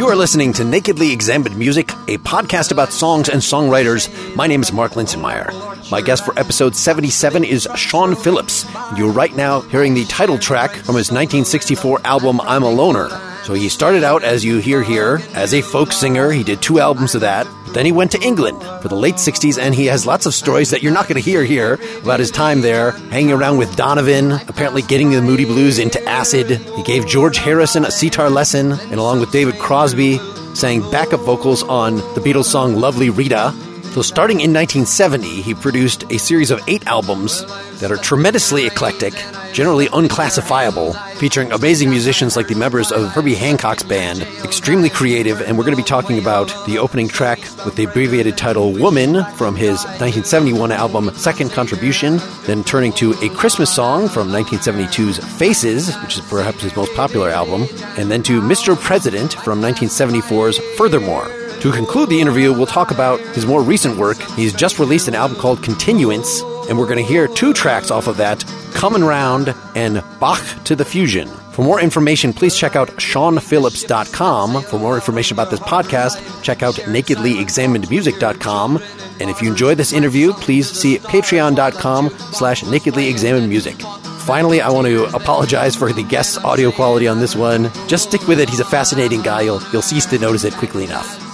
You are listening to Nakedly Examined Music, a podcast about songs and songwriters. My name is Mark Linsenmayer. My guest for episode 77 is Shawn Phillips. You're right now hearing the title track from his 1964 album I'm a Loner. So he started out, as you hear here, as a folk singer. He did two albums of that. Then he went to England for the late 60s, and he has lots of stories that you're not going to hear here about his time there, hanging around with Donovan, apparently getting the Moody Blues into acid. He gave George Harrison a sitar lesson, and along with David Crosby, sang backup vocals on the Beatles song Lovely Rita. So, starting in 1970, he produced a series of eight albums that are tremendously eclectic, generally unclassifiable, featuring amazing musicians like the members of Herbie Hancock's band, extremely creative, and we're going to be talking about the opening track with the abbreviated title Woman from his 1971 album Second Contribution, then turning to a Christmas song from 1972's Faces, which is perhaps his most popular album, and then to Mr. President from 1974's Furthermore. To conclude the interview, we'll talk about his more recent work. He's just released an album called Continuance, and we're going to hear two tracks off of that Coming Round and Bach to the Fusion. For more information, please check out ShawnPhillips.com. For more information about this podcast, check out NakedlyExaminedMusic.com. And if you enjoyed this interview, please see patreon.com slash nakedlyexaminedmusic. Finally, I want to apologize for the guest's audio quality on this one. Just stick with it. He's a fascinating guy. You'll, you'll cease to notice it quickly enough.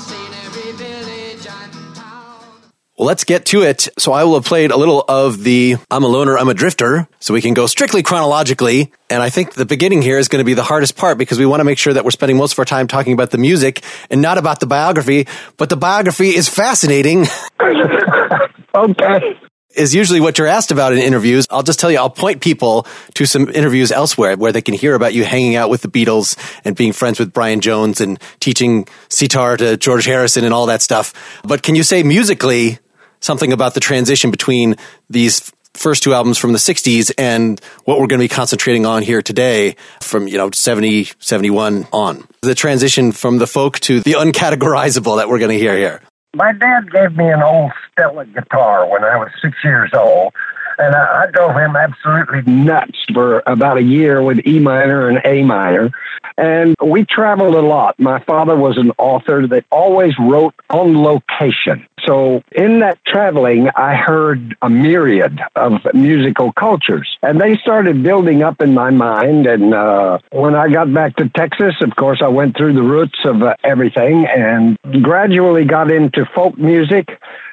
Well, let's get to it. So I will have played a little of the I'm a Loner, I'm a Drifter, so we can go strictly chronologically. And I think the beginning here is going to be the hardest part because we want to make sure that we're spending most of our time talking about the music and not about the biography. But the biography is fascinating. okay. Is usually what you're asked about in interviews. I'll just tell you, I'll point people to some interviews elsewhere where they can hear about you hanging out with the Beatles and being friends with Brian Jones and teaching sitar to George Harrison and all that stuff. But can you say musically, something about the transition between these first two albums from the 60s and what we're going to be concentrating on here today from, you know, 70, 71 on. The transition from the folk to the uncategorizable that we're going to hear here. My dad gave me an old Stella guitar when I was six years old, and I, I drove him absolutely nuts for about a year with E minor and A minor. And we traveled a lot. My father was an author that always wrote on location. So in that traveling, I heard a myriad of musical cultures, and they started building up in my mind. And uh, when I got back to Texas, of course, I went through the roots of uh, everything and gradually got into folk music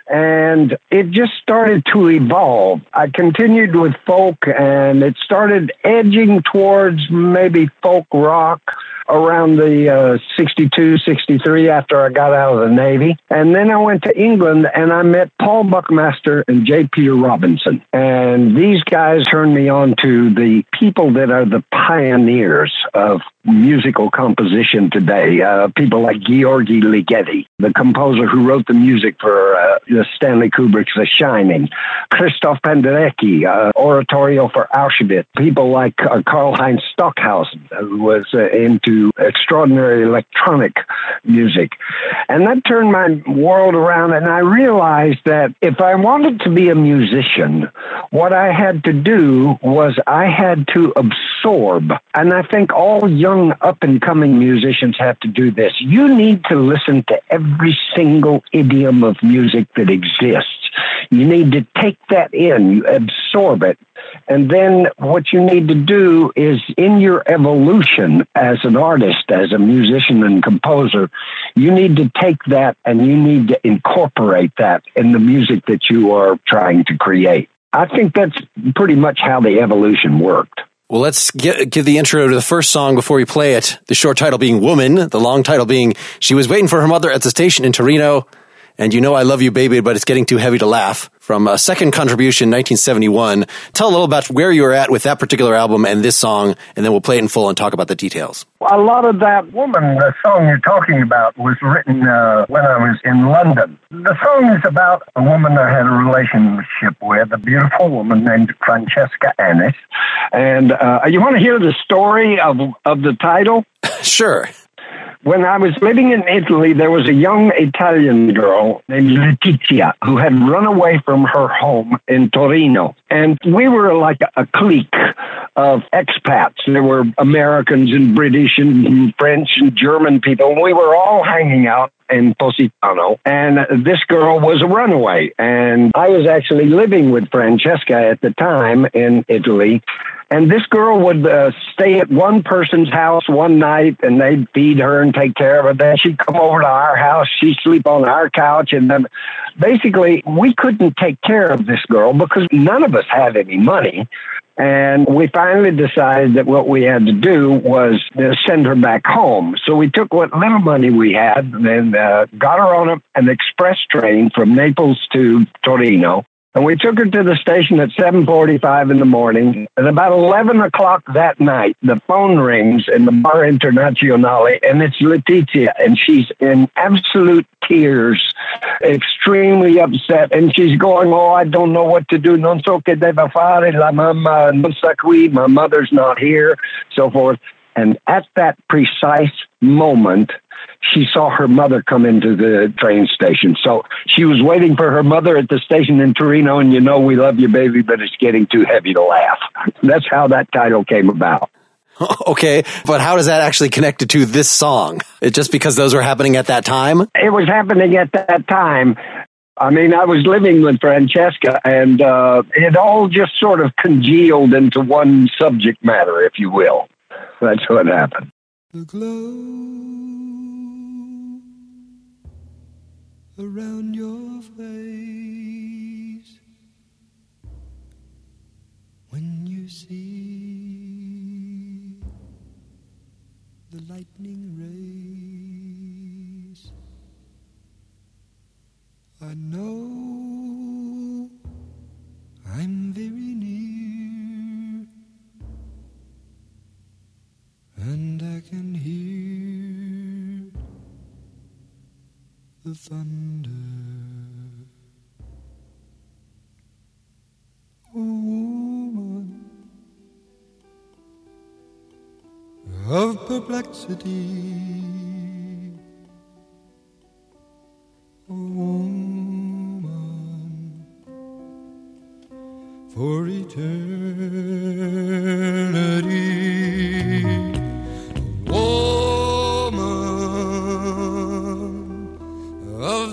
and it just started to evolve. I continued with folk and it started edging towards maybe folk rock around the uh, 62, 63 after I got out of the Navy. And then I went to England and I met Paul Buckmaster and J. Peter Robinson. And these guys turned me on to the people that are the pioneers of musical composition today. Uh, people like György Ligeti, the composer who wrote the music for uh, Stanley Kubrick's The Shining, Christoph Penderecki, uh, oratorio for Auschwitz, people like uh, Karlheinz Stockhausen, who was uh, extraordinary electronic music. And that turned my world around, and I realized that if I wanted to be a musician, what I had to do was I had to absorb. And I think all young up and coming musicians have to do this. You need to listen to every single idiom of music that exists. You need to take that in, you absorb it. And then what you need to do is in your evolution as an artist, as a musician and composer, you need to take that and you need to incorporate that in the music that you are trying to create. I think that's pretty much how the evolution worked. Well, let's get, give the intro to the first song before we play it. The short title being Woman, the long title being She Was Waiting for Her Mother at the Station in Torino and You Know I Love You Baby, but It's Getting Too Heavy to Laugh from a second contribution, 1971. Tell a little about where you were at with that particular album and this song, and then we'll play it in full and talk about the details. A lot of that woman, the song you're talking about, was written uh, when I was in London. The song is about a woman I had a relationship with, a beautiful woman named Francesca Annis. And uh, you want to hear the story of, of the title? sure when I was living in Italy, there was a young Italian girl named Letizia who had run away from her home in Torino. And we were like a clique of expats. There were Americans and British and French and German people. We were all hanging out in Positano. And this girl was a runaway. And I was actually living with Francesca at the time in Italy. And this girl would uh, stay at one person's house one night and they'd feed her and take care of her. Then she'd come over to our house. She'd sleep on our couch. And then basically, we couldn't take care of this girl because none of us had any money. And we finally decided that what we had to do was uh, send her back home. So we took what little money we had and uh, got her on a, an express train from Naples to Torino. And we took her to the station at 7.45 in the morning. At about 11 o'clock that night, the phone rings in the Bar Internazionale, and it's Letizia, and she's in absolute tears, extremely upset, and she's going, oh, I don't know what to do. Non so che deve fare, la mamma non sta qui, my mother's not here, so forth. And at that precise moment, she saw her mother come into the train station. So she was waiting for her mother at the station in Torino, and you know, we love you, baby, but it's getting too heavy to laugh. That's how that title came about. Okay, but how does that actually connect to this song? It just because those were happening at that time? It was happening at that time. I mean, I was living with Francesca, and uh, it all just sort of congealed into one subject matter, if you will. That's what happened. The glow around your face when you see the lightning rays. I know I'm very near, and I can the thunder. A woman of perplexity. A woman for eternity.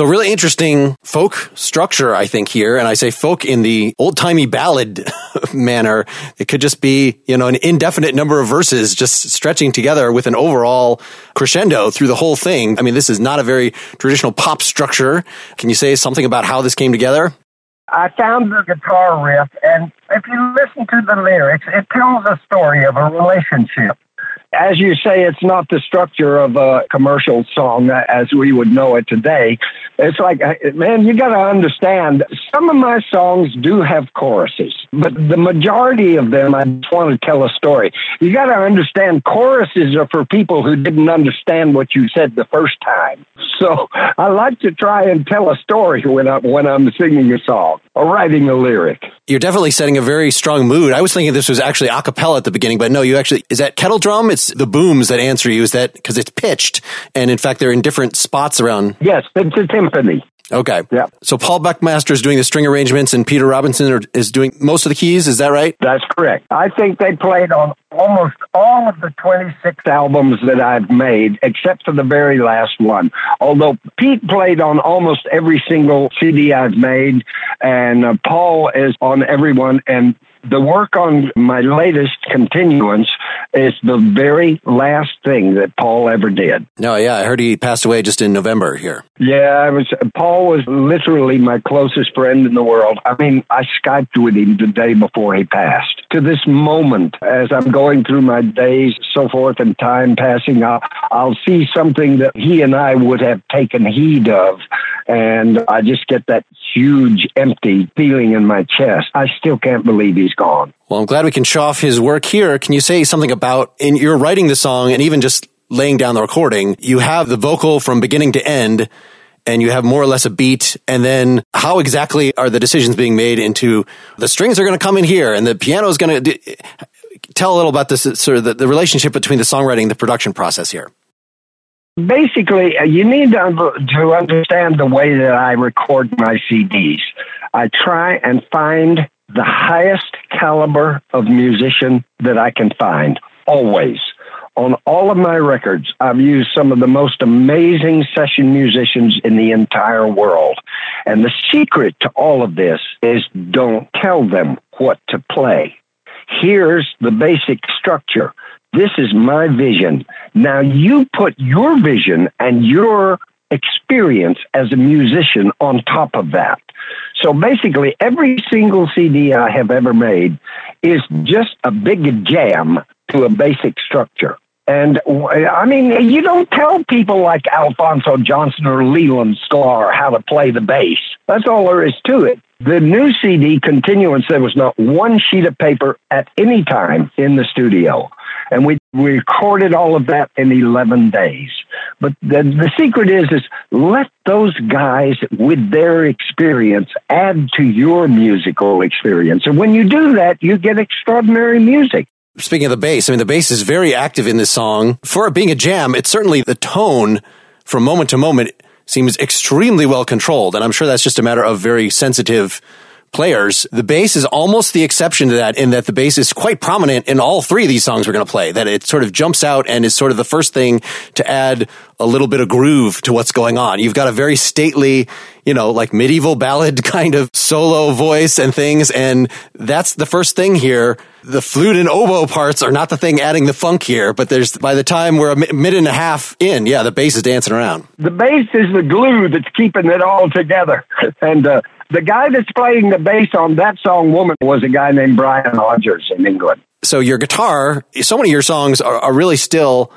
So really interesting folk structure, I think here. And I say folk in the old timey ballad manner. It could just be, you know, an indefinite number of verses just stretching together with an overall crescendo through the whole thing. I mean, this is not a very traditional pop structure. Can you say something about how this came together? I found the guitar riff, and if you listen to the lyrics, it tells a story of a relationship as you say, it's not the structure of a commercial song as we would know it today. It's like, man, you got to understand, some of my songs do have choruses, but the majority of them, I just want to tell a story. You got to understand, choruses are for people who didn't understand what you said the first time. So I like to try and tell a story when, I, when I'm singing a song or writing a lyric. You're definitely setting a very strong mood. I was thinking this was actually a cappella at the beginning, but no, you actually, is that kettle drum? It's the booms that answer you. Is that because it's pitched? And in fact, they're in different spots around. Yes, it's a timpani. Okay. Yeah. So Paul Buckmaster is doing the string arrangements and Peter Robinson is doing most of the keys. Is that right? That's correct. I think they played on almost all of the 26 albums that I've made, except for the very last one. Although Pete played on almost every single CD I've made and uh, Paul is on everyone. and the work on my latest continuance is the very last thing that Paul ever did. No, yeah, I heard he passed away just in November here. Yeah, I was. Paul was literally my closest friend in the world. I mean, I skyped with him the day before he passed. To this moment, as I'm going through my days, so forth, and time passing, I'll, I'll see something that he and I would have taken heed of, and I just get that huge, empty feeling in my chest. I still can't believe he's gone. Well, I'm glad we can show off his work here. Can you say something about in your writing the song and even just laying down the recording? You have the vocal from beginning to end and you have more or less a beat. And then how exactly are the decisions being made into the strings are going to come in here and the piano is going to tell a little about this sort of the, the relationship between the songwriting and the production process here basically, uh, you need to, to understand the way that I record my CDs. I try and find the highest caliber of musician that I can find, always. On all of my records, I've used some of the most amazing session musicians in the entire world. And the secret to all of this is don't tell them what to play. Here's the basic structure. This is my vision. Now you put your vision and your experience as a musician on top of that. So basically, every single CD I have ever made is just a big jam to a basic structure. And I mean, you don't tell people like Alphonso Johnson or Leland Sklar how to play the bass. That's all there is to it. The new CD continuance, there was not one sheet of paper at any time in the studio. And we, we recorded all of that in 11 days. But the, the secret is, is let those guys with their experience add to your musical experience. And when you do that, you get extraordinary music. Speaking of the bass, I mean, the bass is very active in this song. For it being a jam, it's certainly the tone from moment to moment seems extremely well controlled. And I'm sure that's just a matter of very sensitive players. The bass is almost the exception to that in that the bass is quite prominent in all three of these songs we're going to play, that it sort of jumps out and is sort of the first thing to add a little bit of groove to what's going on. You've got a very stately, you know, like medieval ballad kind of solo voice and things. And that's the first thing here. The flute and oboe parts are not the thing adding the funk here, but there's, by the time we're a minute and a half in, yeah, the bass is dancing around. The bass is the glue that's keeping it all together. And, uh, the guy that's playing the bass on that song, Woman, was a guy named Brian Rogers in England. So your guitar, so many of your songs are, are really still,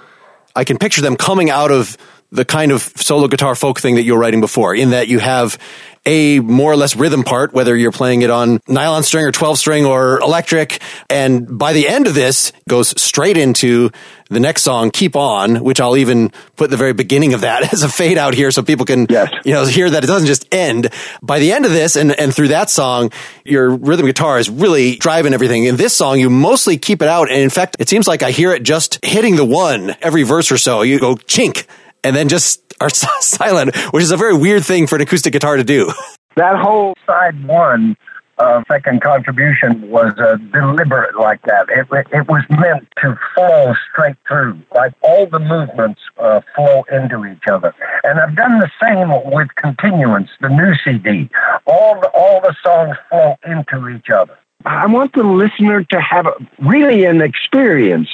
I can picture them coming out of the kind of solo guitar folk thing that you were writing before, in that you have a more or less rhythm part, whether you're playing it on nylon string or 12 string or electric. And by the end of this goes straight into the next song, Keep On, which I'll even put the very beginning of that as a fade out here so people can, yes. you know, hear that it doesn't just end. By the end of this and, and through that song, your rhythm guitar is really driving everything. In this song, you mostly keep it out. And in fact, it seems like I hear it just hitting the one every verse or so. You go chink and then just are silent, which is a very weird thing for an acoustic guitar to do. That whole side one uh, second contribution was uh, deliberate like that. It, it was meant to flow straight through, like all the movements uh, flow into each other. And I've done the same with Continuance, the new CD. All the, all the songs flow into each other. I want the listener to have really an experience.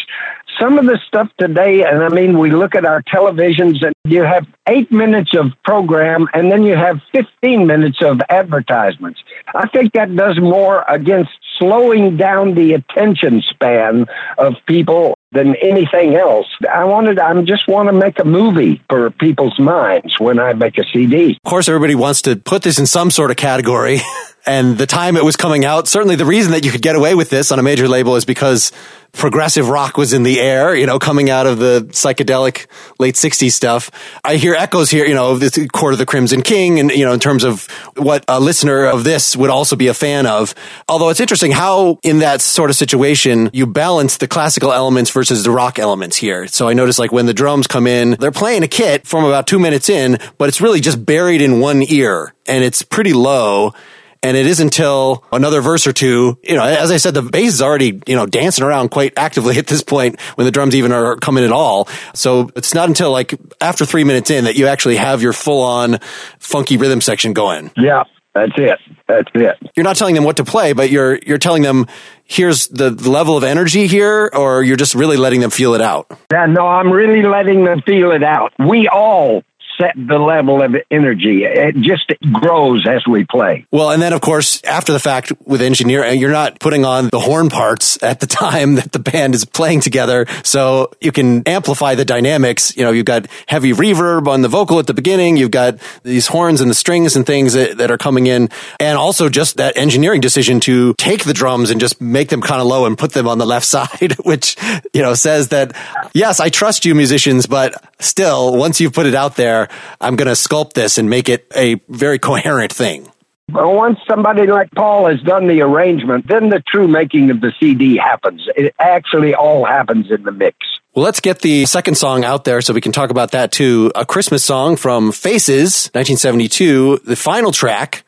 Some of the stuff today, and I mean, we look at our televisions and you have eight minutes of program and then you have 15 minutes of advertisements. I think that does more against slowing down the attention span of people than anything else. I wanted, I just want to make a movie for people's minds when I make a CD. Of course, everybody wants to put this in some sort of category. and the time it was coming out, certainly the reason that you could get away with this on a major label is because progressive rock was in the air, you know, coming out of the psychedelic late 60s stuff. I hear echoes here, you know, of the Court of the Crimson King and, you know, in terms of what a listener of this would also be a fan of. Although it's interesting how in that sort of situation you balance the classical elements versus the rock elements here. So I notice like when the drums come in, they're playing a kit from about two minutes in, but it's really just buried in one ear and it's pretty low. And it is until another verse or two, you know, as I said, the bass is already, you know, dancing around quite actively at this point when the drums even are coming at all. So it's not until like after three minutes in that you actually have your full on funky rhythm section going. Yeah. That's it. That's it. You're not telling them what to play, but you're you're telling them here's the level of energy here, or you're just really letting them feel it out. Yeah, no, I'm really letting them feel it out. We all set the level of energy. It just grows as we play. Well, and then of course, after the fact with engineering, uh, you're not putting on the horn parts at the time that the band is playing together. So you can amplify the dynamics. You know, you've got heavy reverb on the vocal at the beginning. You've got these horns and the strings and things that, that are coming in. And also just that engineering decision to take the drums and just make them kind of low and put them on the left side, which, you know, says that, yes, I trust you musicians, but still, once you've put it out there, I'm going to sculpt this and make it a very coherent thing. Well, once somebody like Paul has done the arrangement, then the true making of the CD happens. It actually all happens in the mix. Well, let's get the second song out there so we can talk about that too. A Christmas song from Faces, 1972, the final track.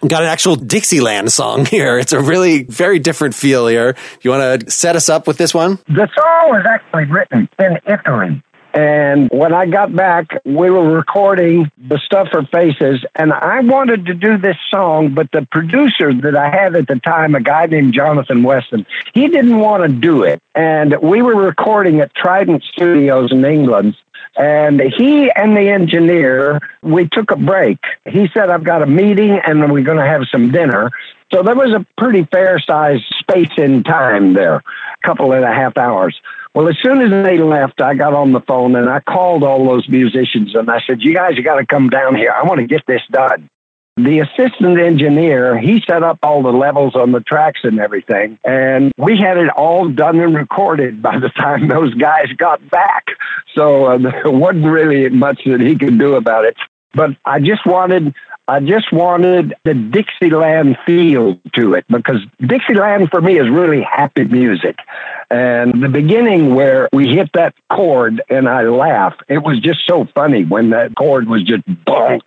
We've got an actual Dixieland song here. It's a really very different feel here. You want to set us up with this one? The song was actually written in Italy and when I got back, we were recording the stuff for Faces, and I wanted to do this song, but the producer that I had at the time, a guy named Jonathan Weston, he didn't want to do it. And we were recording at Trident Studios in England. And he and the engineer, we took a break. He said, I've got a meeting and we're going to have some dinner. So there was a pretty fair sized space in time there, a couple and a half hours. Well, as soon as they left, I got on the phone and I called all those musicians and I said, You guys, you got to come down here. I want to get this done. The assistant engineer, he set up all the levels on the tracks and everything. And we had it all done and recorded by the time those guys got back. So uh, there wasn't really much that he could do about it. But I just wanted I just wanted the Dixieland feel to it because Dixieland for me is really happy music. And the beginning where we hit that chord and I laugh, it was just so funny when that chord was just bonk.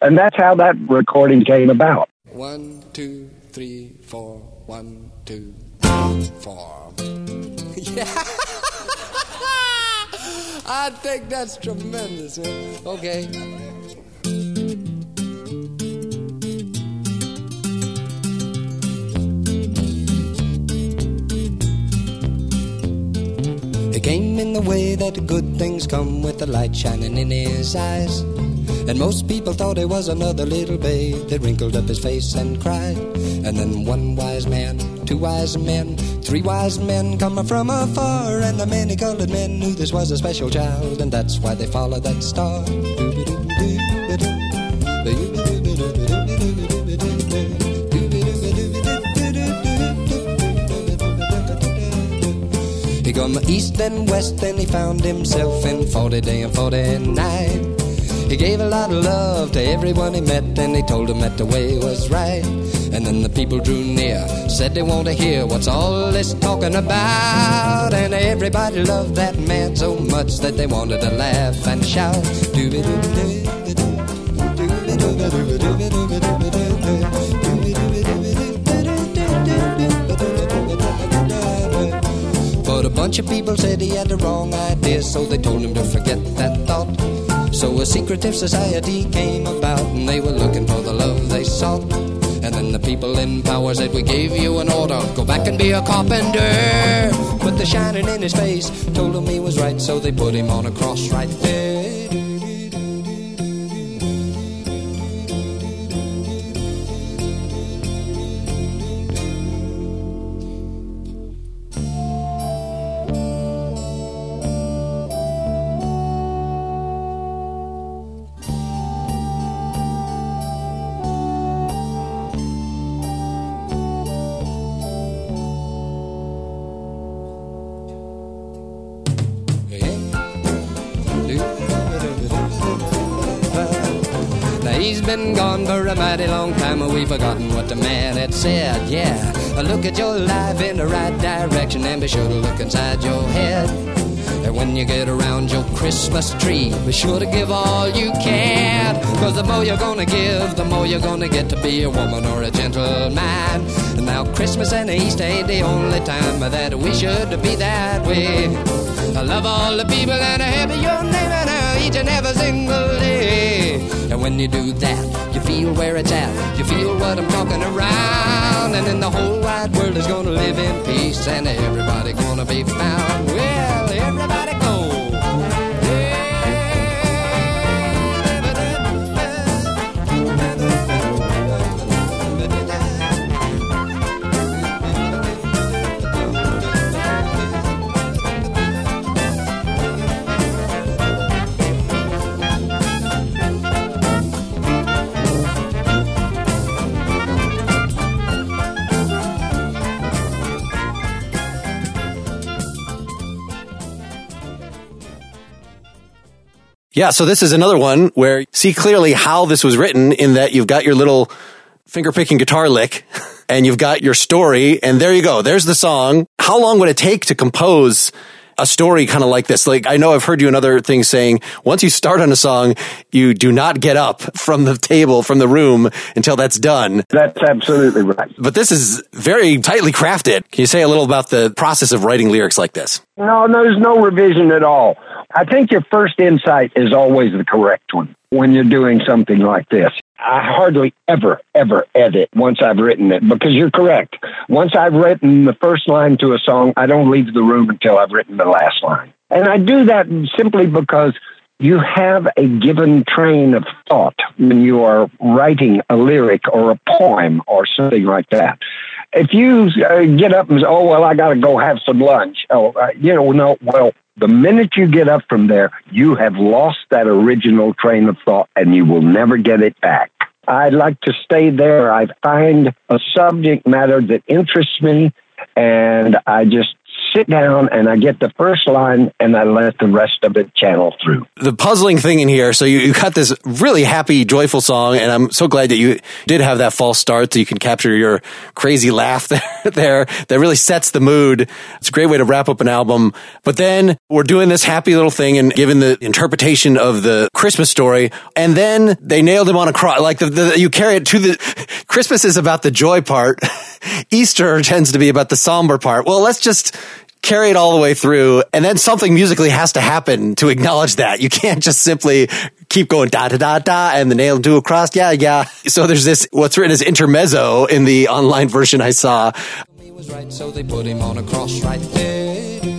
And that's how that recording came about. One, two, three, four. One, two, four. yeah. I think that's tremendous. Okay. It came in the way that good things come with the light shining in his eyes. And most people thought he was another little babe that wrinkled up his face and cried. And then one wise man, two wise men, three wise men coming from afar. And the many colored men knew this was a special child, and that's why they followed that star. Come east and west and he found himself in 40 day and 40 night. He gave a lot of love to everyone he met and he told them that the way was right. And then the people drew near, said they want to hear what's all this talking about. And everybody loved that man so much that they wanted to laugh and shout. Bunch of people said he had the wrong idea, so they told him to forget that thought. So a secretive society came about, and they were looking for the love they sought. And then the people in power said, We gave you an order, go back and be a carpenter. But the shining in his face told him he was right, so they put him on a cross right there. Said. Yeah, look at your life in the right direction, and be sure to look inside your head. And when you get around your Christmas tree, be sure to give all you can. Cause the more you're gonna give, the more you're gonna get to be a woman or a gentleman. And now Christmas and Easter ain't the only time that we should be that way. I love all the people and I have your name and I each and every single day. And when you do that, you feel where it's at. You feel what I'm talking around. And then the whole wide world is gonna live in peace and everybody gonna be found. Well, everybody go. Yeah, so this is another one where see clearly how this was written in that you've got your little finger picking guitar lick and you've got your story and there you go. There's the song. How long would it take to compose a story kind of like this? Like, I know I've heard you in other things saying once you start on a song, you do not get up from the table, from the room until that's done. That's absolutely right. But this is very tightly crafted. Can you say a little about the process of writing lyrics like this? No, there's no revision at all. I think your first insight is always the correct one when you're doing something like this. I hardly ever, ever edit once I've written it because you're correct. Once I've written the first line to a song, I don't leave the room until I've written the last line. And I do that simply because you have a given train of thought when you are writing a lyric or a poem or something like that. If you uh, get up and say, "Oh well, I got to go have some lunch," oh, uh, you know, no, well, the minute you get up from there, you have lost that original train of thought and you will never get it back. I like to stay there. I find a subject matter that interests me and I just sit down and I get the first line and I let the rest of it channel through. The puzzling thing in here, so you, you got this really happy, joyful song, and I'm so glad that you did have that false start so you can capture your crazy laugh there, there that really sets the mood. It's a great way to wrap up an album. But then we're doing this happy little thing and given the interpretation of the Christmas story, and then they nailed him on a cross. Like the, the, you carry it to the Christmas is about the joy part. Easter tends to be about the somber part. Well, let's just carry it all the way through. And then something musically has to happen to acknowledge that. You can't just simply keep going da da da da and the nail do across. Yeah, yeah. So there's this, what's written as intermezzo in the online version I saw. Right, so they put him on a cross right there.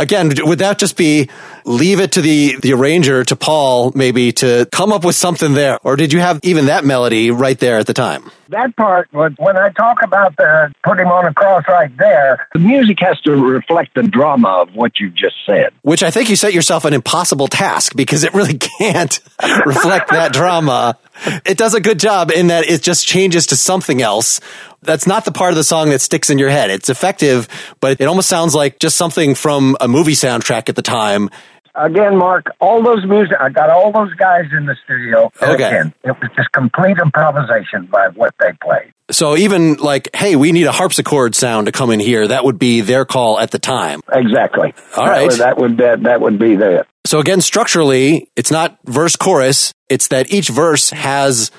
Again, would that just be leave it to the, the arranger, to Paul, maybe to come up with something there? Or did you have even that melody right there at the time? That part, when I talk about the put him on a cross right there, the music has to reflect the drama of what you just said. Which I think you set yourself an impossible task because it really can't reflect that drama. It does a good job in that it just changes to something else That's not the part of the song that sticks in your head. It's effective, but it almost sounds like just something from a movie soundtrack at the time. Again, Mark, all those music, I got all those guys in the studio. Okay. Again, it was just complete improvisation by what they played. So even like, hey, we need a harpsichord sound to come in here, that would be their call at the time. Exactly. All That right. That would, that, that would be that. So again, structurally, it's not verse chorus. It's that each verse has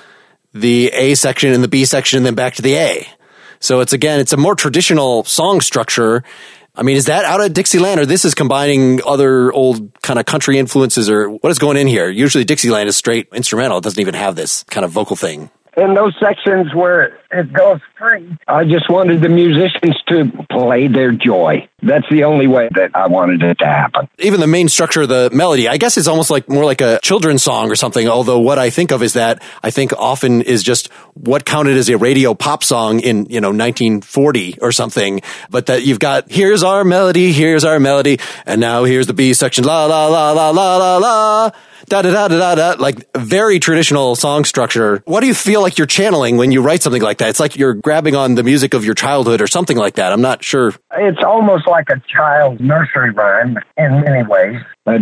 the A section and the B section and then back to the A. So it's again, it's a more traditional song structure. I mean, is that out of Dixieland or this is combining other old kind of country influences or what is going in here? Usually Dixieland is straight instrumental. It doesn't even have this kind of vocal thing. In those sections where it goes free, I just wanted the musicians to play their joy. That's the only way that I wanted it to happen. even the main structure of the melody, I guess it's almost like more like a children's song or something. Although what I think of is that I think often is just what counted as a radio pop song in, you know, 1940 or something. But that you've got, here's our melody, here's our melody. And now here's the B section, la, la, la, la, la, la, la. Da da da da da da, like very traditional song structure. What do you feel like you're channeling when you write something like that? It's like you're grabbing on the music of your childhood or something like that. I'm not sure. It's almost like a child's nursery rhyme in many ways. I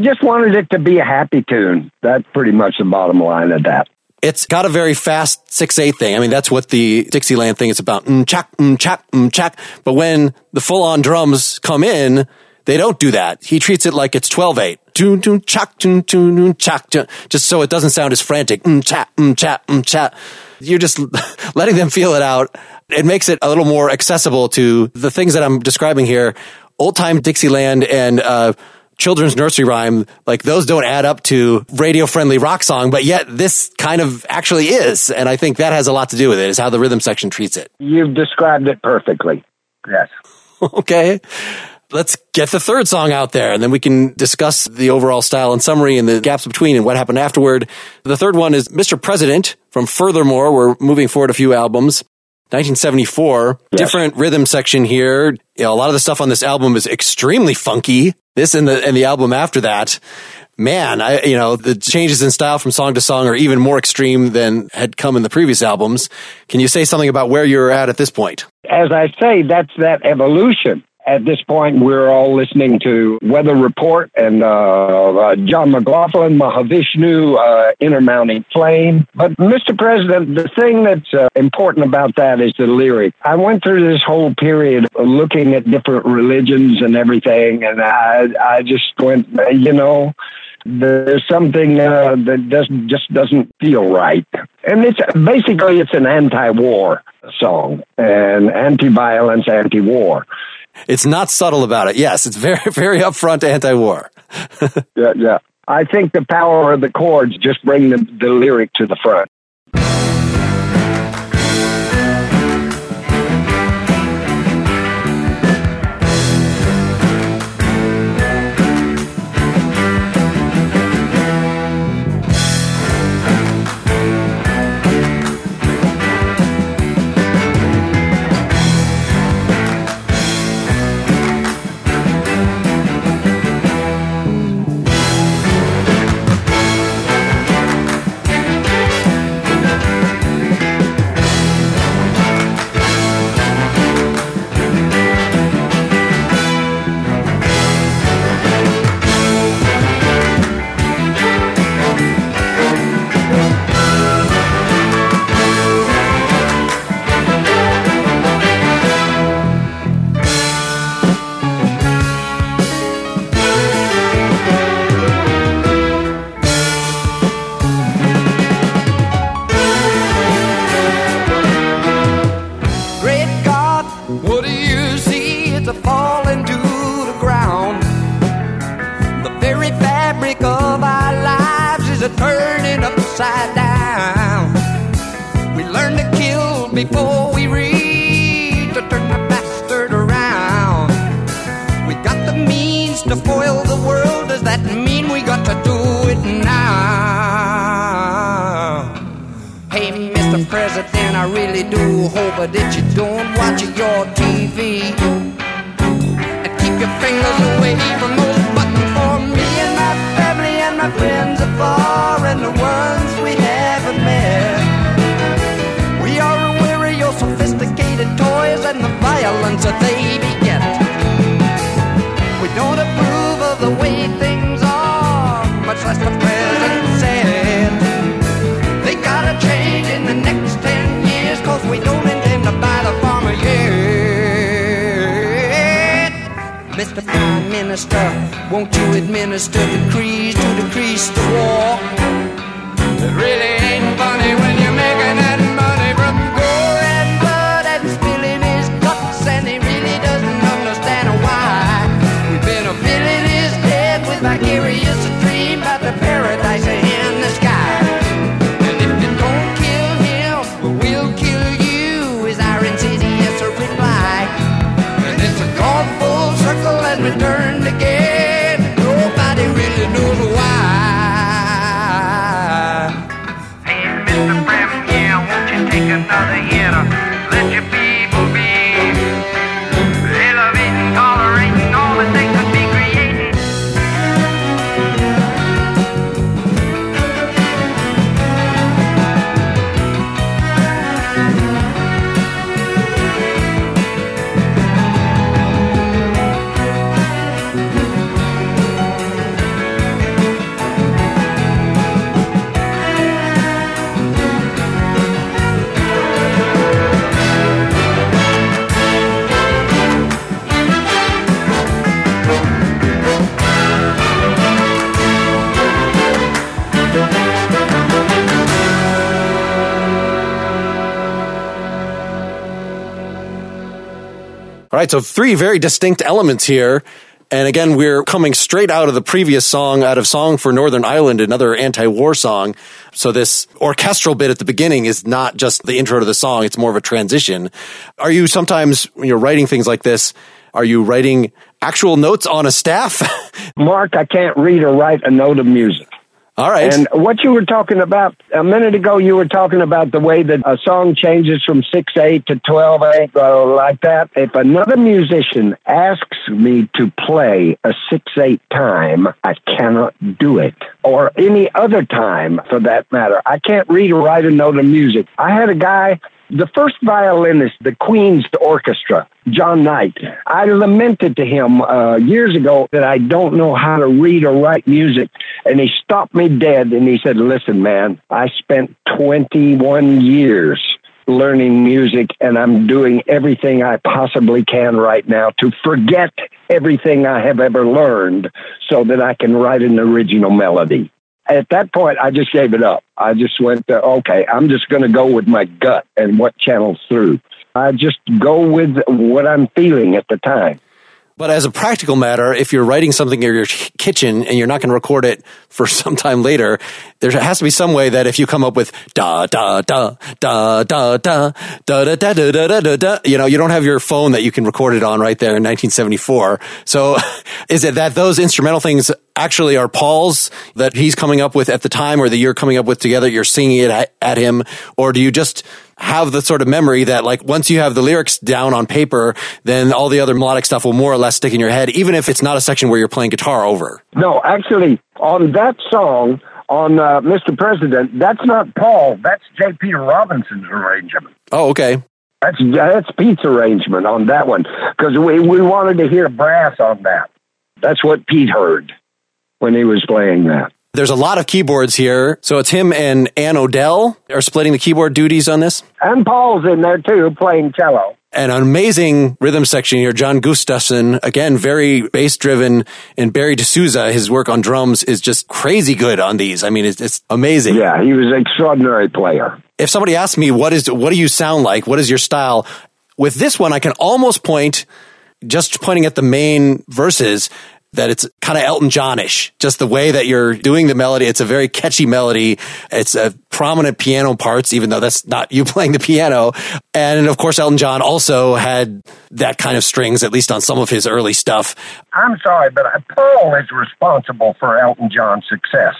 just wanted it to be a happy tune. That's pretty much the bottom line of that. It's got a very fast six eight thing. I mean, that's what the Dixieland thing is about. Mm, chak, mm, chak, mm, chak. But when the full on drums come in, they don't do that. He treats it like it's 12 8. Doon, doon, chak, doon, doon, doon, chak, doon, just so it doesn't sound as frantic. Mm, mm, mm. You're just letting them feel it out. It makes it a little more accessible to the things that I'm describing here. Old time Dixieland and, uh, children's nursery rhyme, like those don't add up to radio friendly rock song, but yet this kind of actually is. And I think that has a lot to do with it, is how the rhythm section treats it. You've described it perfectly. Yes. okay. Let's get the third song out there and then we can discuss the overall style and summary and the gaps between and what happened afterward. The third one is Mr. President from Furthermore. We're moving forward a few albums. 1974, Yes. different rhythm section here. You know, a lot of the stuff on this album is extremely funky. This and the, and the album after that, man, I, you know, the changes in style from song to song are even more extreme than had come in the previous albums. Can you say something about where you're at at this point? As I say, that's that evolution. At this point, we're all listening to Weather Report and uh, uh, John McLaughlin, Mahavishnu, uh, Inner Mounting Flame. But, Mr. President, the thing that's uh, important about that is the lyric. I went through this whole period looking at different religions and everything, and I, I just went, you know, there's something uh, that doesn't just doesn't feel right, and it's basically it's an anti-war song and anti-violence, anti-war. It's not subtle about it. Yes, it's very, very upfront anti-war. Yeah, yeah. I think the power of the chords just bring the, the lyric to the front. Mr. Prime Minister, won't you administer decrees to decrease the war? Really All right, so three very distinct elements here. And again, we're coming straight out of the previous song, out of Song for Northern Ireland, another anti-war song. So this orchestral bit at the beginning is not just the intro to the song, it's more of a transition. Are you sometimes, when you're writing things like this, are you writing actual notes on a staff? Mark, I can't read or write a note of music. All right. And what you were talking about a minute ago, you were talking about the way that a song changes from six eight to twelve eight, uh, like that. If another musician asks me to play a six eight time, I cannot do it, or any other time for that matter. I can't read or write a note of music. I had a guy. The first violinist, the Queen's Orchestra, John Knight. I lamented to him uh, years ago that I don't know how to read or write music. And he stopped me dead and he said, Listen, man, I spent 21 years learning music and I'm doing everything I possibly can right now to forget everything I have ever learned so that I can write an original melody. At that point, I just gave it up. I just went, to, okay, I'm just going to go with my gut and what channels through. I just go with what I'm feeling at the time. But as a practical matter, if you're writing something in your kitchen and you're not going to record it for some time later, there has to be some way that if you come up with da da da da da da da da da da da da da, you know, you don't have your phone that you can record it on right there in 1974. So, is it that those instrumental things actually are Paul's that he's coming up with at the time, or that you're coming up with together? You're singing it at, at him, or do you just have the sort of memory that like once you have the lyrics down on paper, then all the other melodic stuff will more or less stick in your head, even if it's not a section where you're playing guitar over. No, actually, on that song, on uh, Mr. President, that's not Paul. That's J. Peter Robinson's arrangement. Oh, okay. That's that's Pete's arrangement on that one because we we wanted to hear brass on that. That's what Pete heard when he was playing that. There's a lot of keyboards here. So it's him and Ann Odell are splitting the keyboard duties on this. And Paul's in there too, playing cello. And an amazing rhythm section here. John Gustafson, again, very bass driven. And Barry De Souza, his work on drums is just crazy good on these. I mean, it's, it's amazing. Yeah, he was an extraordinary player. If somebody asked me, what is, what do you sound like? What is your style? With this one, I can almost point, just pointing at the main verses, that it's kind of Elton Johnish, just the way that you're doing the melody. It's a very catchy melody. It's a prominent piano parts, even though that's not you playing the piano. And of course, Elton John also had that kind of strings, at least on some of his early stuff. I'm sorry, but uh, Paul is responsible for Elton John's success.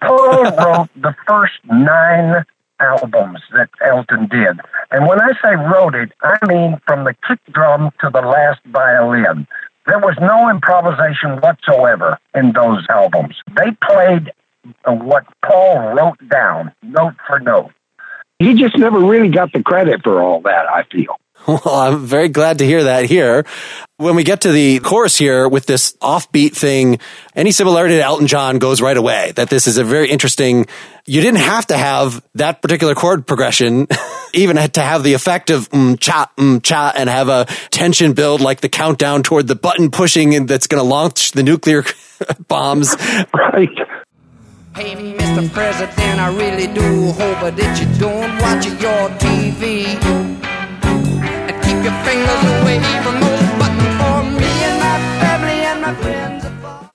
Paul wrote the first nine albums that Elton did. And when I say wrote it, I mean from the kick drum to the last violin. There was no improvisation whatsoever in those albums. They played uh, what Paul wrote down, note for note. He just never really got the credit for all that, I feel. Well, I'm very glad to hear that here. When we get to the chorus here with this offbeat thing, any similarity to Elton John goes right away. That this is a very interesting, you didn't have to have that particular chord progression, even to have the effect of mm, cha, mm, cha, and have a tension build like the countdown toward the button pushing that's going to launch the nuclear bombs. Right. Hey, Mr. President, I really do hope that you don't watch your TV.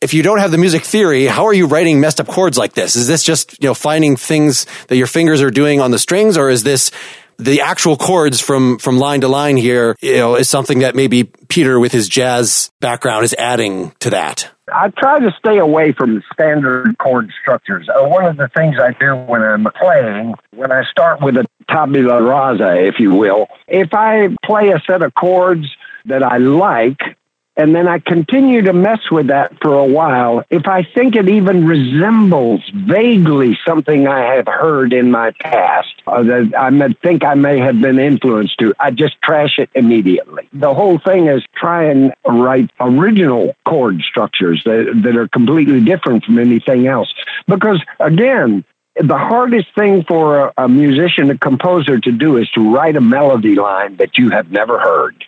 If you don't have the music theory, how are you writing messed up chords like this? Is this just, you know, finding things that your fingers are doing on the strings or is this the actual chords from, from line to line here, you know, is something that maybe Peter with his jazz background is adding to that? I try to stay away from standard chord structures. Uh, one of the things I do when I'm playing, when I start with a tabula rasa, if you will, if I play a set of chords that I like, and then I continue to mess with that for a while, if I think it even resembles vaguely something I have heard in my past, uh, that I may think I may have been influenced to, I just trash it immediately. The whole thing is try and write original chord structures that, that are completely different from anything else. Because again, the hardest thing for a, a musician, a composer to do is to write a melody line that you have never heard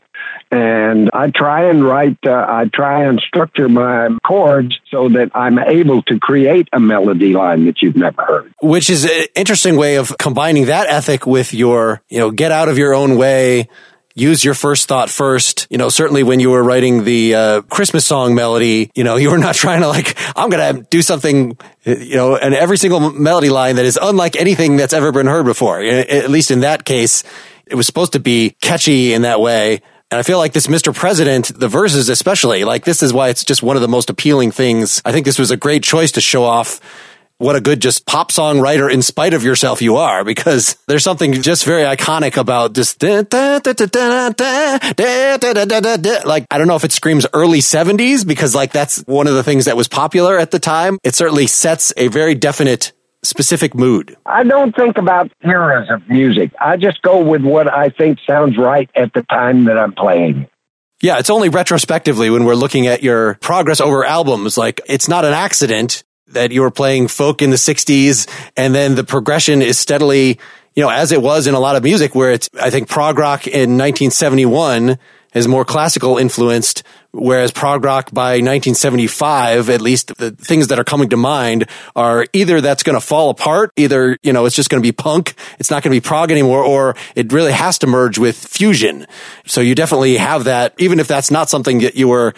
and I try and write, uh, I try and structure my chords so that I'm able to create a melody line that you've never heard. Which is an interesting way of combining that ethic with your, you know, get out of your own way, use your first thought first. You know, certainly when you were writing the uh, Christmas song melody, you know, you were not trying to like, I'm going to do something, you know, and every single melody line that is unlike anything that's ever been heard before. At least in that case, it was supposed to be catchy in that way. And I feel like this Mr. President, the verses especially, like this is why it's just one of the most appealing things. I think this was a great choice to show off what a good just pop song writer in spite of yourself you are because there's something just very iconic about just like I don't know if it screams early 70s because like that's one of the things that was popular at the time. It certainly sets a very definite specific mood. I don't think about eras of music. I just go with what I think sounds right at the time that I'm playing. Yeah, it's only retrospectively when we're looking at your progress over albums. Like, it's not an accident that you were playing folk in the 60s and then the progression is steadily, you know, as it was in a lot of music where it's, I think prog rock in 1971 is more classical influenced, whereas prog rock by 1975, at least the things that are coming to mind are either that's going to fall apart, either, you know, it's just going to be punk, it's not going to be prog anymore, or it really has to merge with fusion. So you definitely have that, even if that's not something that you were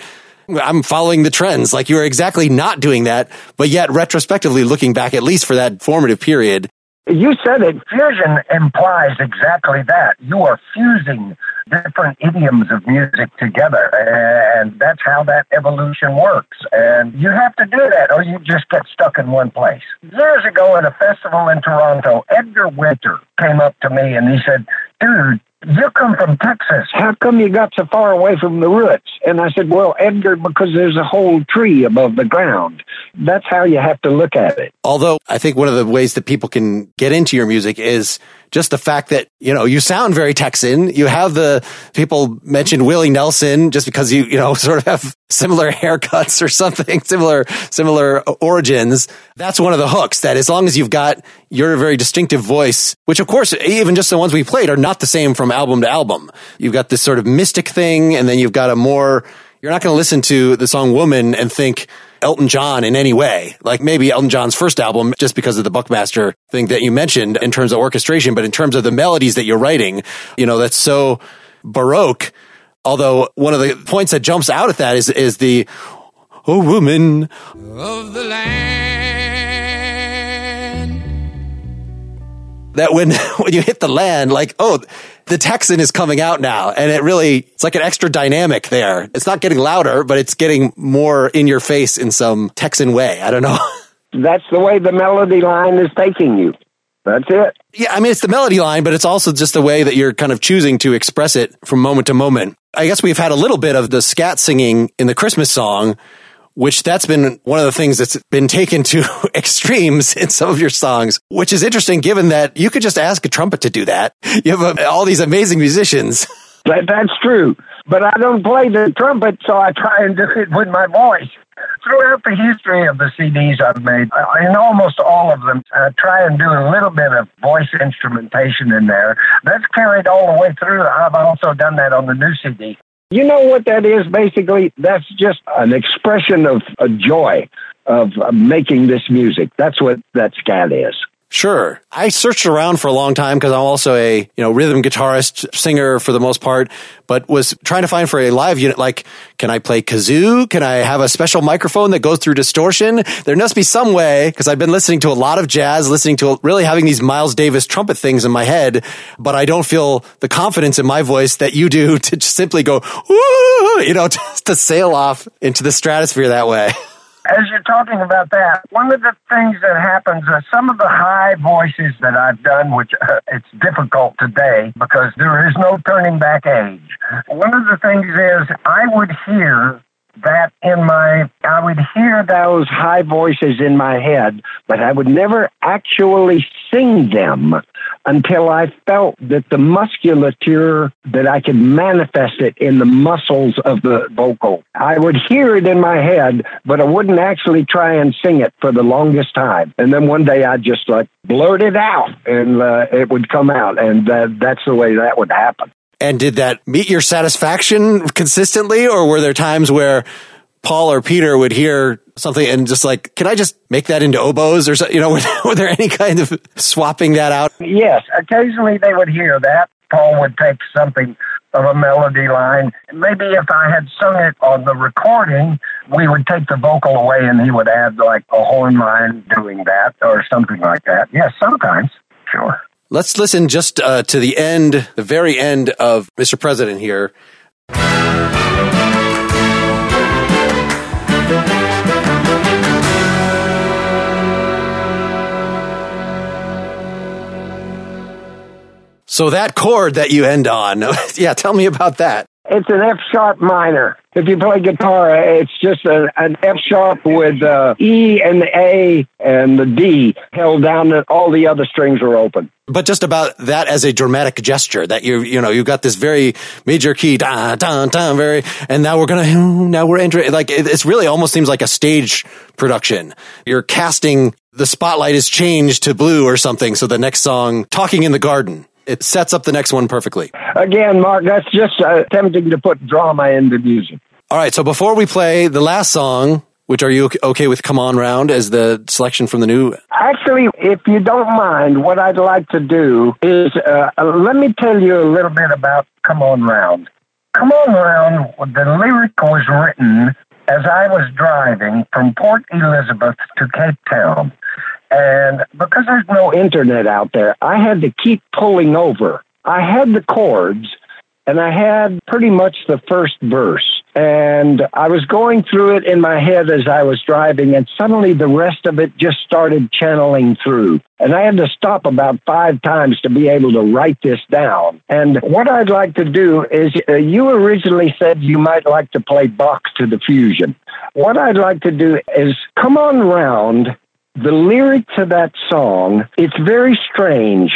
I'm following the trends. Like you are exactly not doing that, but yet retrospectively looking back, at least for that formative period. You said it. Fusion implies exactly that. You are fusing different idioms of music together, and that's how that evolution works. And you have to do that, or you just get stuck in one place. Years ago at a festival in Toronto, Edgar Winter came up to me and he said, Dude, you come from Texas. How come you got so far away from the roots? And I said, Well, Edgar, because there's a whole tree above the ground. That's how you have to look at it. Although I think one of the ways that people can get into your music is just the fact that, you know, you sound very Texan. You have the people mentioned Willie Nelson just because you, you know, sort of have similar haircuts or something, similar, similar origins. That's one of the hooks that as long as you've got your very distinctive voice, which of course, even just the ones we played are not the same from album to album. You've got this sort of mystic thing and then you've got a more, you're not going to listen to the song Woman and think, Elton John in any way. Like maybe Elton John's first album, just because of the Buckmaster thing that you mentioned in terms of orchestration, but in terms of the melodies that you're writing, you know, that's so baroque. Although one of the points that jumps out at that is, is the, oh woman Of the land. that when, when you hit the land, like, oh, the Texan is coming out now. And it really, it's like an extra dynamic there. It's not getting louder, but it's getting more in your face in some Texan way. I don't know. That's the way the melody line is taking you. That's it. Yeah, I mean, it's the melody line, but it's also just the way that you're kind of choosing to express it from moment to moment. I guess we've had a little bit of the scat singing in the Christmas song, which that's been one of the things that's been taken to extremes in some of your songs, which is interesting given that you could just ask a trumpet to do that. You have uh, all these amazing musicians. That, that's true. But I don't play the trumpet, so I try and do it with my voice. Throughout the history of the CDs I've made, in almost all of them, I try and do a little bit of voice instrumentation in there. That's carried all the way through. I've also done that on the new CD. You know what that is basically? That's just an expression of a joy of making this music. That's what that scat is. Sure. I searched around for a long time because I'm also a, you know, rhythm guitarist, singer for the most part, but was trying to find for a live unit like, can I play kazoo? Can I have a special microphone that goes through distortion? There must be some way because I've been listening to a lot of jazz, listening to really having these Miles Davis trumpet things in my head, but I don't feel the confidence in my voice that you do to simply go, you know, to, to sail off into the stratosphere that way. as you're talking about that, one of the things that happens, uh, some of the high voices that I've done, which uh, it's difficult today because there is no turning back age. One of the things is I would hear that in my, I would hear those high voices in my head, but I would never actually sing them until I felt that the musculature, that I could manifest it in the muscles of the vocal. I would hear it in my head, but I wouldn't actually try and sing it for the longest time. And then one day I'd just like blurt it out and uh, it would come out. And uh, that's the way that would happen. And did that meet your satisfaction consistently, or were there times where Paul or Peter would hear something and just like, can I just make that into oboes or so, you know, were, were there any kind of swapping that out? Yes, occasionally they would hear that. Paul would take something of a melody line. Maybe if I had sung it on the recording, we would take the vocal away and he would add like a horn line doing that or something like that. Yes, sometimes. Sure. Let's listen just uh, to the end, the very end of Mr. President here. So that chord that you end on, yeah, tell me about that. It's an F sharp minor. If you play guitar, it's just a, an F sharp with uh, E and the A and the D held down, and all the other strings are open. But just about that as a dramatic gesture that you you know you've got this very major key da da da very and now we're gonna now we're entering like it, it's really almost seems like a stage production. You're casting the spotlight is changed to blue or something. So the next song, "Talking in the Garden." It sets up the next one perfectly. Again, Mark, that's just uh, attempting to put drama into music. All right, so before we play the last song, which are you okay with Come On Round as the selection from the new? Actually, if you don't mind, what I'd like to do is uh, uh let me tell you a little bit about Come On Round. Come On Round, the lyric was written as I was driving from Port Elizabeth to Cape Town. And because there's no internet out there, I had to keep pulling over. I had the chords and I had pretty much the first verse. And I was going through it in my head as I was driving, and suddenly the rest of it just started channeling through. And I had to stop about five times to be able to write this down. And what I'd like to do is, uh, you originally said you might like to play Bach to the fusion. What I'd like to do is come on round the lyric to that song, it's very strange.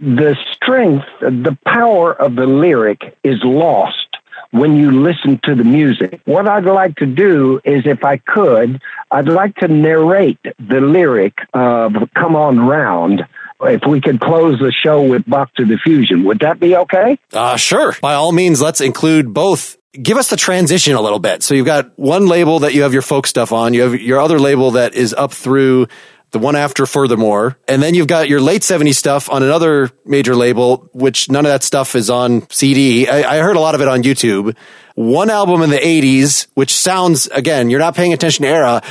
The strength, the power of the lyric is lost when you listen to the music. What I'd like to do is, if I could, I'd like to narrate the lyric of Come On Round. If we could close the show with Bach to the Fusion, would that be okay? Uh, sure. By all means, let's include both give us the transition a little bit. So you've got one label that you have your folk stuff on. You have your other label that is up through the one after furthermore. And then you've got your late 70s stuff on another major label, which none of that stuff is on CD. I, I heard a lot of it on YouTube. One album in the 80s, which sounds, again, you're not paying attention to era,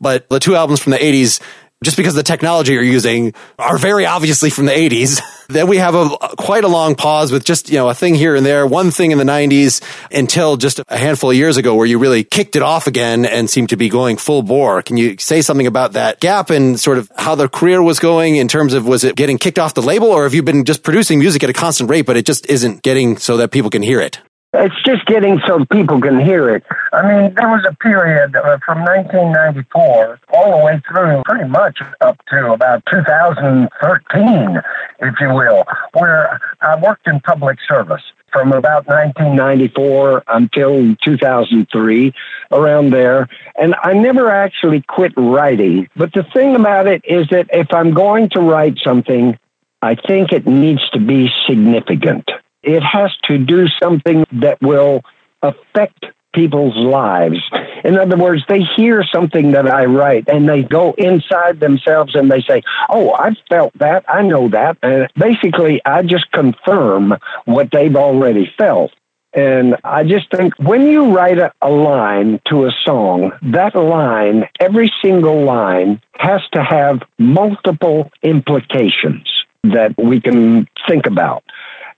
but the two albums from the 80s just because the technology you're using are very obviously from the 80s. then we have a quite a long pause with just, you know, a thing here and there, one thing in the 90s until just a handful of years ago where you really kicked it off again and seemed to be going full bore. Can you say something about that gap and sort of how the career was going in terms of was it getting kicked off the label or have you been just producing music at a constant rate, but it just isn't getting so that people can hear it? It's just getting so people can hear it. I mean, there was a period uh, from 1994 all the way through pretty much up to about 2013, if you will, where I worked in public service. from about 1994 until 2003, around there. And I never actually quit writing. But the thing about it is that if I'm going to write something, I think it needs to be significant. It has to do something that will affect people's lives. In other words, they hear something that I write and they go inside themselves and they say, Oh, I've felt that. I know that. And basically, I just confirm what they've already felt. And I just think when you write a, a, line to a song, that line, every single line, has to have multiple implications that we can think about.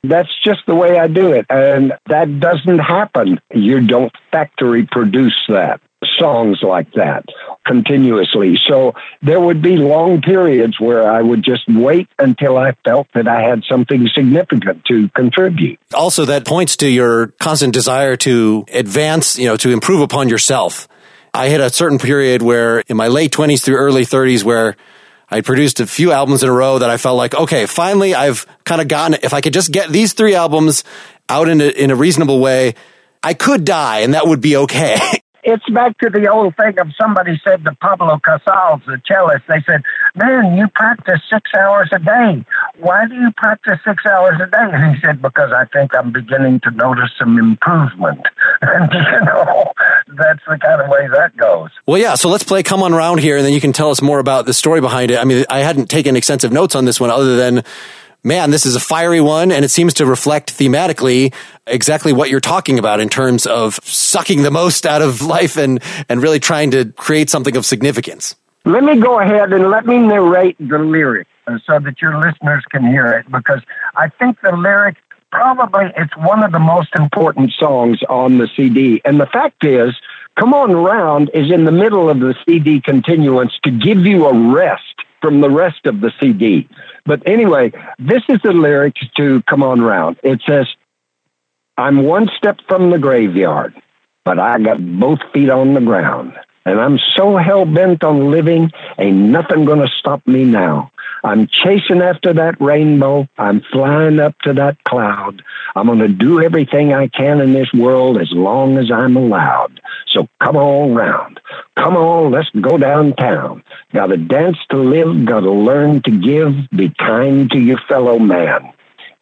That's just the way I do it. And that doesn't happen. You don't factory produce that, songs like that continuously. So there would be long periods where I would just wait until I felt that I had something significant to contribute. Also, that points to your constant desire to advance, you know, to improve upon yourself. I had a certain period where in my late 20s through early 30s where I produced a few albums in a row that I felt like, okay, finally I've kind of gotten, if I could just get these three albums out in a, in a reasonable way, I could die and that would be okay. it's back to the old thing of somebody said to Pablo Casals, the cellist, they said, Man, you practice six hours a day. Why do you practice six hours a day? And he said, Because I think I'm beginning to notice some improvement. And, you know, that's the kind of way that goes. Well, yeah, so let's play Come On Round here, and then you can tell us more about the story behind it. I mean, I hadn't taken extensive notes on this one other than man, this is a fiery one, and it seems to reflect thematically exactly what you're talking about in terms of sucking the most out of life and, and really trying to create something of significance. Let me go ahead and let me narrate the lyric uh, so that your listeners can hear it because I think the lyric probably it's one of the most important songs on the CD. And the fact is, Come On Round is in the middle of the CD continuance to give you a rest from the rest of the CD. But anyway, this is the lyrics to Come On Round. It says, I'm one step from the graveyard, but I got both feet on the ground. And I'm so hell bent on living, ain't nothing gonna stop me now. I'm chasing after that rainbow. I'm flying up to that cloud. I'm gonna do everything I can in this world as long as I'm allowed. So come on round. Come on, let's go downtown. Gotta dance to live, gotta learn to give, be kind to your fellow man.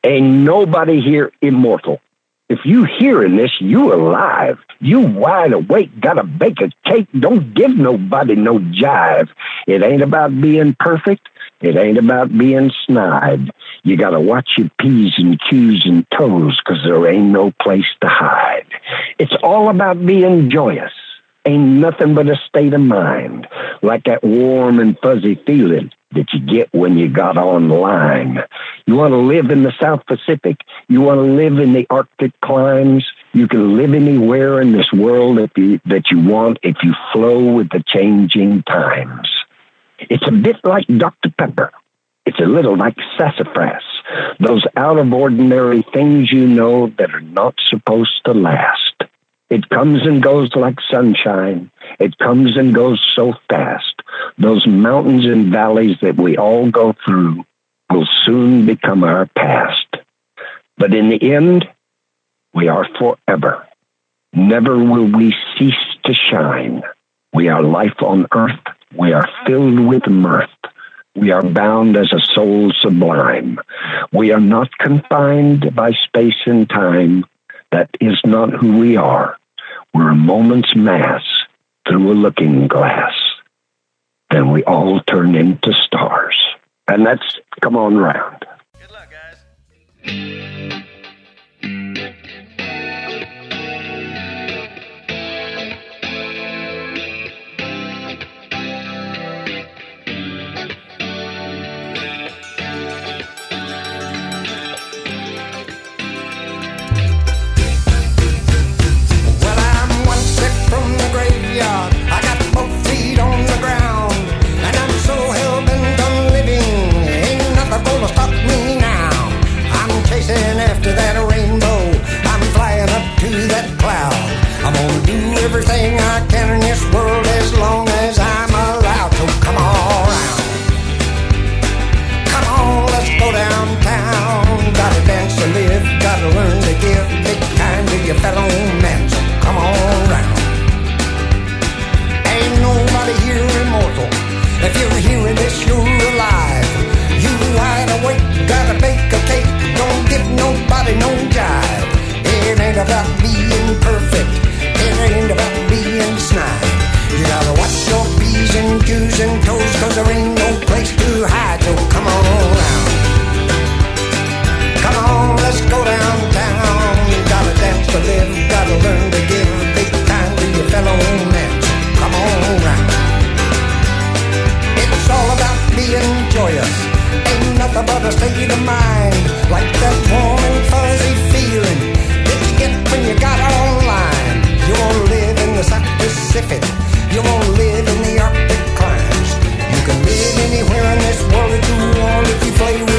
Ain't nobody here immortal. If you hearing this, you alive. You wide awake, gotta bake a cake. Don't give nobody no jive. It ain't about being perfect. It ain't about being snide. You gotta watch your P's and Q's and toes, cause there ain't no place to hide. It's all about being joyous. Ain't nothing but a state of mind, like that warm and fuzzy feeling that you get when you got online. You want to live in the South Pacific? You want to live in the Arctic climes? You can live anywhere in this world you, that you want if you flow with the changing times. It's a bit like Dr. Pepper. It's a little like sassafras, those out of ordinary things you know that are not supposed to last. It comes and goes like sunshine. It comes and goes so fast. Those mountains and valleys that we all go through will soon become our past. But in the end, we are forever. Never will we cease to shine. We are life on earth. We are filled with mirth. We are bound as a soul sublime. We are not confined by space and time. That is not who we are. We're a moment's mass through a looking glass. Then we all turn into stars. And that's come on round. Good luck, guys. everything I can in this world as long as I'm allowed. So come on around. Come on, let's go downtown. Gotta dance to live, gotta learn to give. be kind to your fellow man. So come on around. Ain't nobody here immortal. If you're hearing this, you're alive. You wide awake, gotta bake a cake. Don't give nobody no job. A state of mind like that warm and fuzzy feeling that you get when you got online. You won't live in the South Pacific. You won't live in the Arctic climes. You can live anywhere in this world that you want if you play with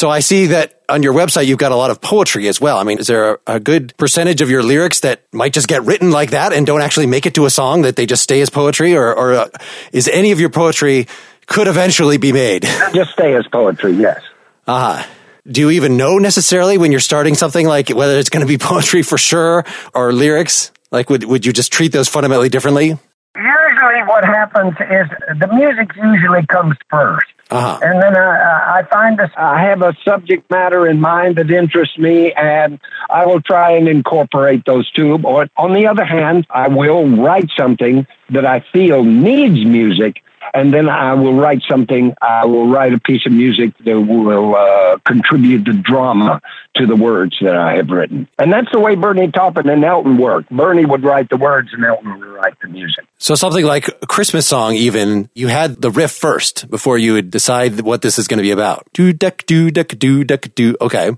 So I see that on your website you've got a lot of poetry as well. I mean, is there a, a good percentage of your lyrics that might just get written like that and don't actually make it to a song that they just stay as poetry, or, or uh, is any of your poetry could eventually be made? Just stay as poetry, yes. Uh-huh. Do you even know necessarily when you're starting something like whether it's going to be poetry for sure or lyrics? Like, would would you just treat those fundamentally differently? What happens is the music usually comes first. Uh-huh. And then I, I find this, I have a subject matter in mind that interests me, and I will try and incorporate those two. Or on the other hand, I will write something that I feel needs music, and then I will write something. I will write a piece of music that will uh, contribute the drama to the words that I have written. And that's the way Bernie Taupin and Elton worked. Bernie would write the words, and Elton would write the music. So something like a Christmas song, even you had the riff first before you would decide what this is going to be about. Do duck do duck do duck do. Okay,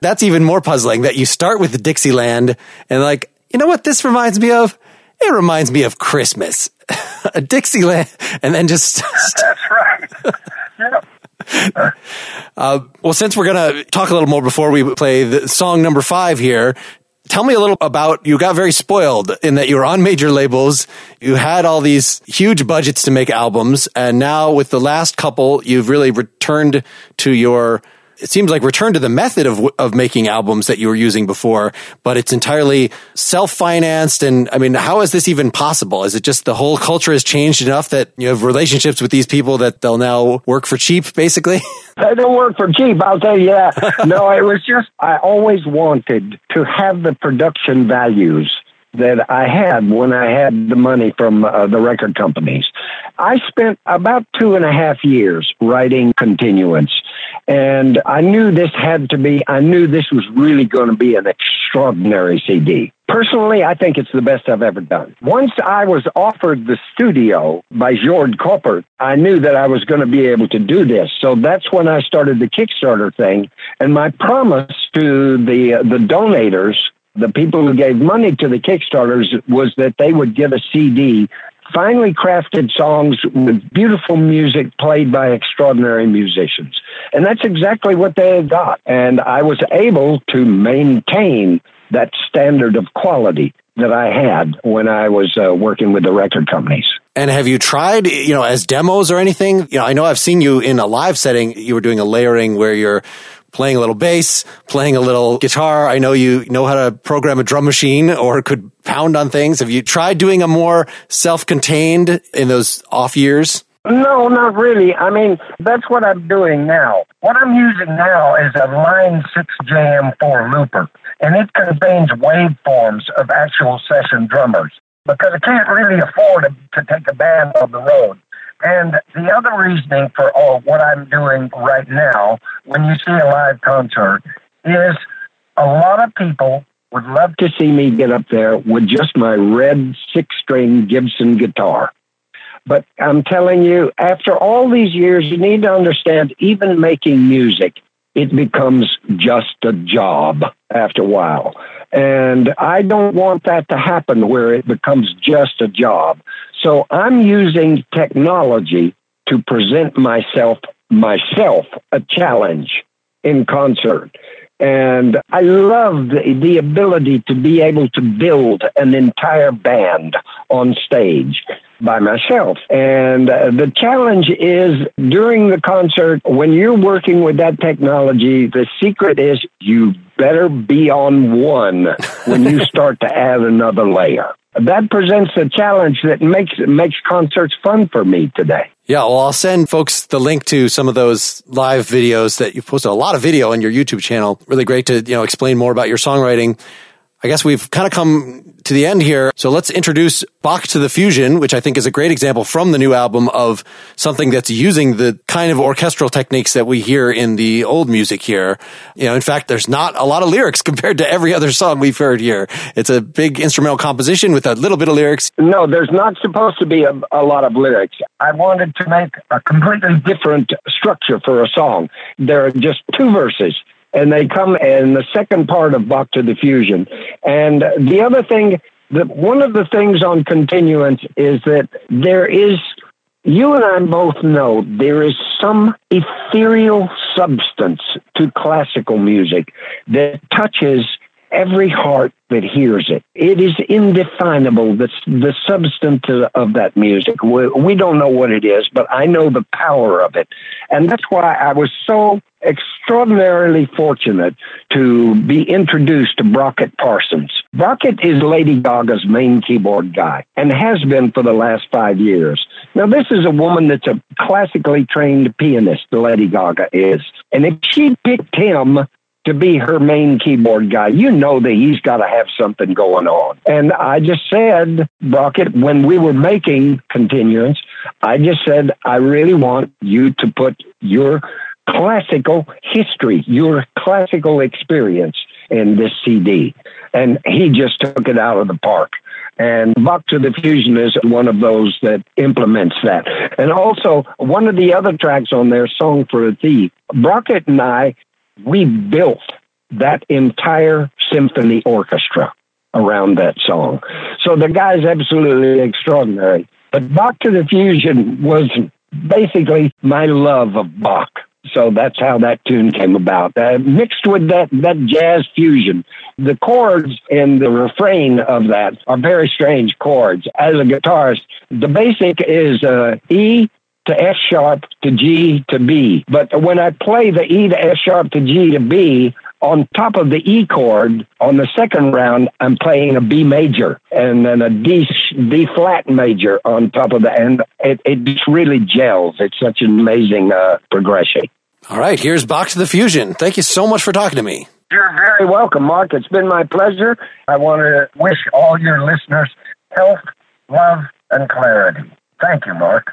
that's even more puzzling. That you start with the Dixieland and like, you know what this reminds me of? It reminds me of Christmas, a Dixieland, and then just. That's right. yep. Uh, well, since we're gonna talk a little more before we play the song number five here, tell me a little about you got very spoiled in that you were on major labels you had all these huge budgets to make albums and now with the last couple you've really returned to your it seems like return to the method of of making albums that you were using before but it's entirely self-financed. And i mean how is this even possible? Is it just the whole culture has changed enough that you have relationships with these people that they'll now work for cheap basically? They don't work for cheap, I'll tell you that. no, it was just, I always wanted to have the production values that I had when I had the money from uh, the record companies. I spent about two and a half years writing Continuance. And I knew this had to be, I knew this was really going to be an extraordinary CD. Personally, I think it's the best I've ever done. Once I was offered the studio by Jord Koppert, I knew that I was going to be able to do this. So that's when I started the Kickstarter thing. And my promise to the, uh, the donators the people who gave money to the Kickstarters was that they would give a CD, finely crafted songs with beautiful music played by extraordinary musicians. And that's exactly what they had got. And I was able to maintain that standard of quality that I had when I was uh, working with the record companies. And have you tried, you know, as demos or anything? You know, I know I've seen you in a live setting. You were doing a layering where you're playing a little bass, playing a little guitar. I know you know how to program a drum machine or could pound on things. Have you tried doing a more self-contained in those off years? No, not really. I mean, that's what I'm doing now. What I'm using now is a Line 6 JM4 looper, and it contains waveforms of actual session drummers because I can't really afford to take a band on the road. And the other reasoning for all what I'm doing right now, when you see a live concert, is a lot of people would love to see me get up there with just my red six string Gibson guitar. But I'm telling you, after all these years, you need to understand even making music, it becomes just a job after a while. And I don't want that to happen where it becomes just a job. So I'm using technology to present myself myself a challenge in concert. And I love the, the ability to be able to build an entire band on stage by myself. And uh, the challenge is during the concert, when you're working with that technology, the secret is you better be on one when you start to add another layer. That presents a challenge that makes makes concerts fun for me today. Yeah, well, I'll send folks the link to some of those live videos that you've posted a lot of video on your YouTube channel. Really great to, you know, explain more about your songwriting. I guess we've kind of come to the end here. So let's introduce Bach to the Fusion, which I think is a great example from the new album of something that's using the kind of orchestral techniques that we hear in the old music here. You know, in fact, there's not a lot of lyrics compared to every other song we've heard here. It's a big instrumental composition with a little bit of lyrics. No, there's not supposed to be a, a lot of lyrics. I wanted to make a completely different structure for a song. There are just two verses and they come in the second part of Bach to the Fusion. And the other thing, that one of the things on continuance is that there is, you and I both know, there is some ethereal substance to classical music that touches every heart that hears it. It is indefinable, the, the substance of that music. We, we don't know what it is, but I know the power of it. And that's why I was so extraordinarily fortunate to be introduced to Brockett Parsons. Brockett is Lady Gaga's main keyboard guy and has been for the last five years. Now, this is a woman that's a classically trained pianist, Lady Gaga is. And if she picked him to be her main keyboard guy, you know that he's got to have something going on. And I just said, Brockett, when we were making Continuance, I just said, I really want you to put your classical history, your classical experience in this CD. And he just took it out of the park. And Bach to the Fusion is one of those that implements that. And also, one of the other tracks on there, Song for a Thief, Brockett and I, we built that entire symphony orchestra around that song. So the guy's absolutely extraordinary. But Bach to the Fusion was basically my love of Bach. So that's how that tune came about. Uh, mixed with that, that jazz fusion. The chords in the refrain of that are very strange chords. As a guitarist, the basic is uh, E to F sharp to G to B. But when I play the E to F sharp to G to B, on top of the E chord on the second round, I'm playing a B major and then a D D flat major on top of that, and it, it just really gels. It's such an amazing uh, progression. All right, here's Bach to the Fusion. Thank you so much for talking to me. You're very welcome, Mark. It's been my pleasure. I want to wish all your listeners health, love, and clarity. Thank you, Mark.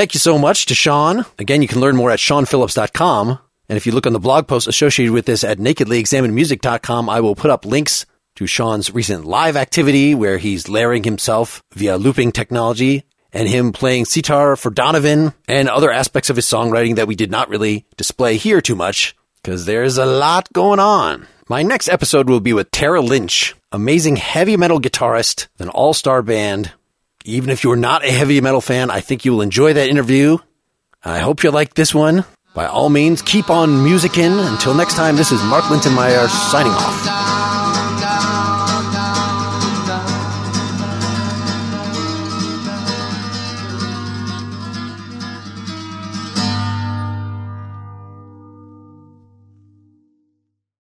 Thank you so much to Shawn. Again, you can learn more at shawnphillips.com. And if you look on the blog post associated with this at nakedlyexaminedmusic.com, I will put up links to Shawn's recent live activity where he's layering himself via looping technology and him playing sitar for Donovan and other aspects of his songwriting that we did not really display here too much because there's a lot going on. My next episode will be with Tara Lynch, amazing heavy metal guitarist, an all-star band. Even if you're not a heavy metal fan, I think you will enjoy that interview. I hope you like this one. By all means, keep on musicking. Until next time, this is Mark Linsenmayer signing off.